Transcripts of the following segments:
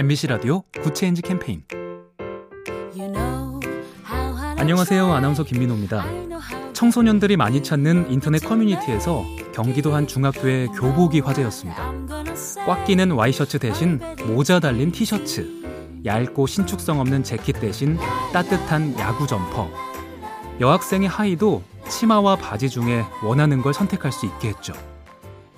MBC 라디오 Good Change 캠페인 안녕하세요. 아나운서 김민호입니다. 청소년들이 많이 찾는 인터넷 커뮤니티에서 경기도 한 중학교의 교복이 화제였습니다. 꽉 끼는 와이셔츠 대신 모자 달린 티셔츠, 얇고 신축성 없는 재킷 대신 따뜻한 야구 점퍼, 여학생의 하의도 치마와 바지 중에 원하는 걸 선택할 수 있게 했죠.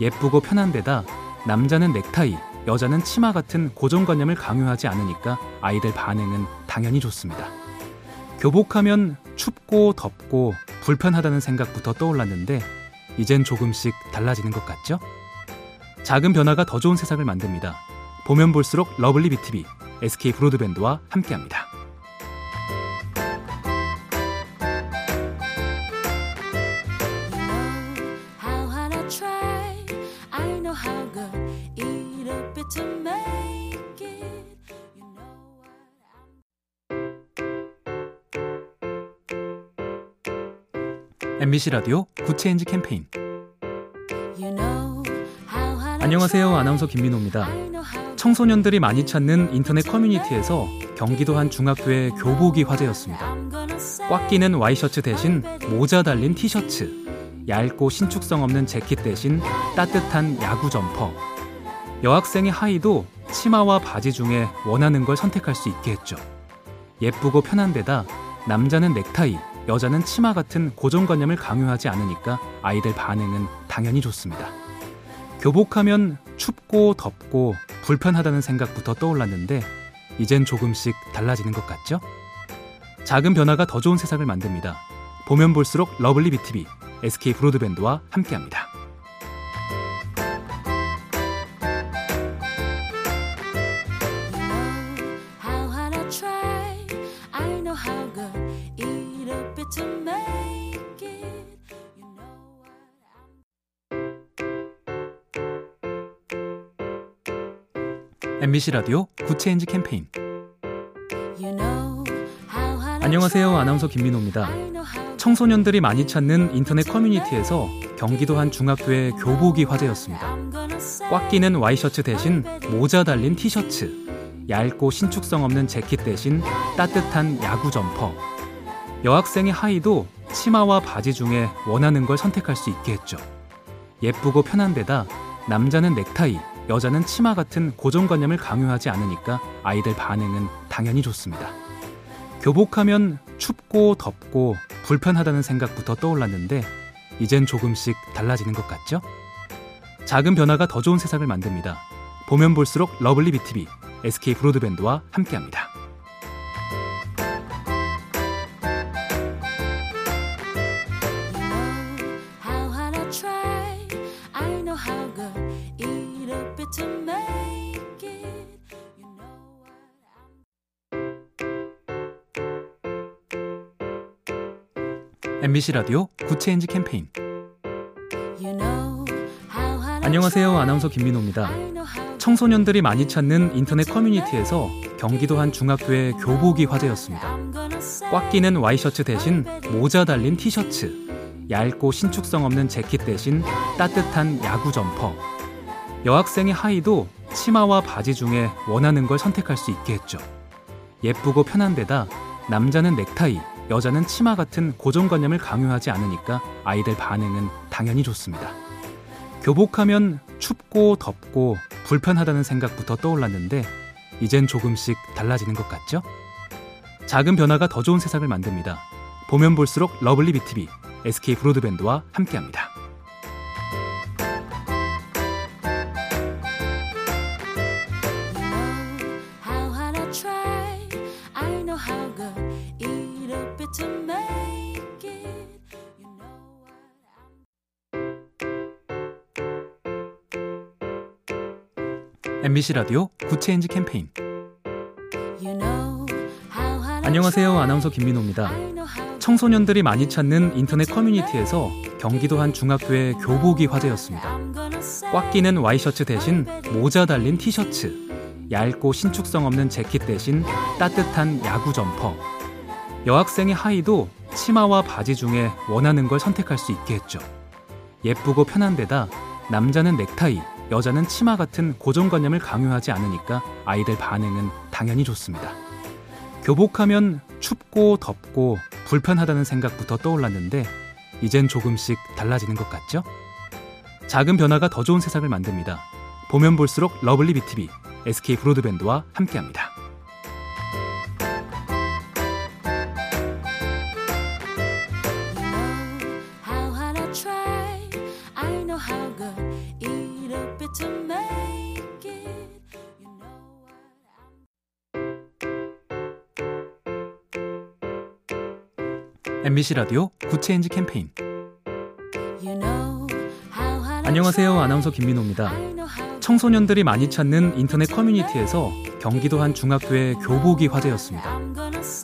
예쁘고 편한 데다 남자는 넥타이, 여자는 치마 같은 고정관념을 강요하지 않으니까 아이들 반응은 당연히 좋습니다. 교복하면 춥고 덥고 불편하다는 생각부터 떠올랐는데 이젠 조금씩 달라지는 것 같죠? 작은 변화가 더 좋은 세상을 만듭니다. 보면 볼수록 lovely BTV, SK 브로드밴드와 함께합니다. MBC 라디오 Good Change 캠페인 안녕하세요. 아나운서 김민호입니다. 청소년들이 많이 찾는 인터넷 커뮤니티에서 경기도 한 중학교의 교복이 화제였습니다. 꽉 끼는 와이셔츠 대신 모자 달린 티셔츠, 얇고 신축성 없는 재킷 대신 따뜻한 야구 점퍼, 여학생의 하의도 치마와 바지 중에 원하는 걸 선택할 수 있게 했죠. 예쁘고 편한 데다 남자는 넥타이, 여자는 치마 같은 고정관념을 강요하지 않으니까 아이들 반응은 당연히 좋습니다. 교복하면 춥고 덥고 불편하다는 생각부터 떠올랐는데 이젠 조금씩 달라지는 것 같죠? 작은 변화가 더 좋은 세상을 만듭니다. 보면 볼수록 lovely BTV, SK 브로드밴드와 함께합니다. MBC 라디오 Good Change 캠페인 안녕하세요. 아나운서 김민호입니다. 청소년들이 많이 찾는 인터넷 커뮤니티에서 경기도 한 중학교의 교복이 화제였습니다. 꽉 끼는 와이셔츠 대신 모자 달린 티셔츠, 얇고 신축성 없는 재킷 대신 따뜻한 야구 점퍼, 여학생의 하의도 치마와 바지 중에 원하는 걸 선택할 수 있게 했죠. 예쁘고 편한 데다 남자는 넥타이, 여자는 치마 같은 고정관념을 강요하지 않으니까 아이들 반응은 당연히 좋습니다. 교복하면 춥고 덥고 불편하다는 생각부터 떠올랐는데 이젠 조금씩 달라지는 것 같죠? 작은 변화가 더 좋은 세상을 만듭니다. 보면 볼수록 lovely BTV, SK 브로드밴드와 함께합니다. MBC 라디오 Good Change 캠페인 안녕하세요. 아나운서 김민호입니다. 청소년들이 많이 찾는 인터넷 커뮤니티에서 경기도 한 중학교의 교복이 화제였습니다. 꽉 끼는 와이셔츠 대신 모자 달린 티셔츠, 얇고 신축성 없는 재킷 대신 따뜻한 야구 점퍼, 여학생의 하의도 치마와 바지 중에 원하는 걸 선택할 수 있게 했죠. 예쁘고 편한 데다 남자는 넥타이, 여자는 치마 같은 고정관념을 강요하지 않으니까 아이들 반응은 당연히 좋습니다. 교복하면 춥고 덥고 불편하다는 생각부터 떠올랐는데 이젠 조금씩 달라지는 것 같죠? 작은 변화가 더 좋은 세상을 만듭니다. 보면 볼수록 lovely BTV, SK 브로드밴드와 함께합니다. MBC 라디오 Good Change 캠페인. 안녕하세요. 아나운서 김민호입니다. 청소년들이 많이 찾는 인터넷 커뮤니티에서 경기도 한 중학교의 교복이 화제였습니다. 꽉 끼는 와이셔츠 대신 모자 달린 티셔츠, 얇고 신축성 없는 재킷 대신 따뜻한 야구 점퍼, 여학생의 하의도 치마와 바지 중에 원하는 걸 선택할 수 있게 했죠. 예쁘고 편한 데다 남자는 넥타이, 여자는 치마 같은 고정관념을 강요하지 않으니까 아이들 반응은 당연히 좋습니다. 교복하면 춥고 덥고 불편하다는 생각부터 떠올랐는데 이젠 조금씩 달라지는 것 같죠? 작은 변화가 더 좋은 세상을 만듭니다. 보면 볼수록 lovely BTV, SK 브로드밴드와 함께합니다. MBC 라디오 Good Change 캠페인 안녕하세요. 아나운서 김민호입니다. 청소년들이 많이 찾는 인터넷 커뮤니티에서 경기도 한 중학교의 교복이 화제였습니다.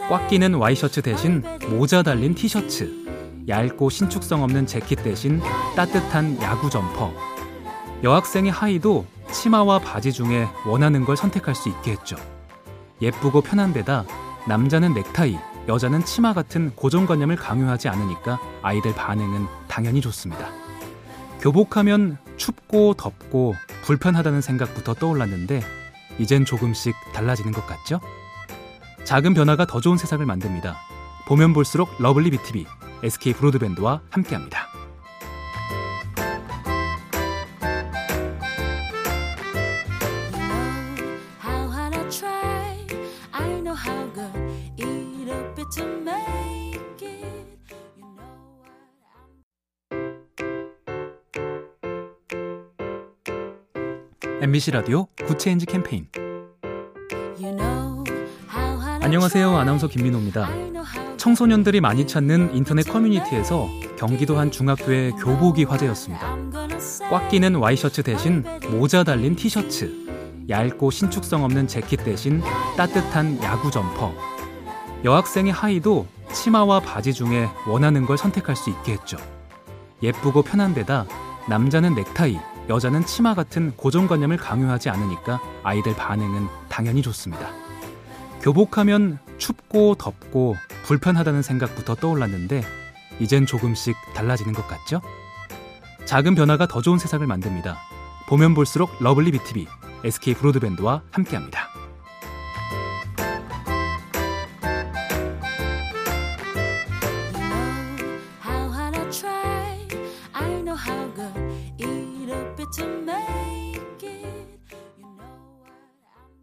꽉 끼는 와이셔츠 대신 모자 달린 티셔츠, 얇고 신축성 없는 재킷 대신 따뜻한 야구 점퍼. 여학생의 하의도 치마와 바지 중에 원하는 걸 선택할 수 있게 했죠. 예쁘고 편한 데다 남자는 넥타이, 여자는 치마 같은 고정관념을 강요하지 않으니까 아이들 반응은 당연히 좋습니다. 교복하면 춥고 덥고 불편하다는 생각부터 떠올랐는데 이젠 조금씩 달라지는 것 같죠? 작은 변화가 더 좋은 세상을 만듭니다. 보면 볼수록 lovely BTV, SK 브로드밴드와 함께합니다. MBC 라디오 Good Change 캠페인 안녕하세요. 아나운서 김민호입니다. 청소년들이 많이 찾는 인터넷 커뮤니티에서 경기도 한 중학교의 교복이 화제였습니다. 꽉 끼는 와이셔츠 대신 모자 달린 티셔츠, 얇고 신축성 없는 재킷 대신 따뜻한 야구 점퍼. 여학생의 하의도 치마와 바지 중에 원하는 걸 선택할 수 있게 했죠. 예쁘고 편한 데다 남자는 넥타이, 여자는 치마 같은 고정관념을 강요하지 않으니까 아이들 반응은 당연히 좋습니다. 교복하면 춥고 덥고 불편하다는 생각부터 떠올랐는데 이젠 조금씩 달라지는 것 같죠? 작은 변화가 더 좋은 세상을 만듭니다. 보면 볼수록 lovely BTV, SK 브로드밴드와 함께합니다.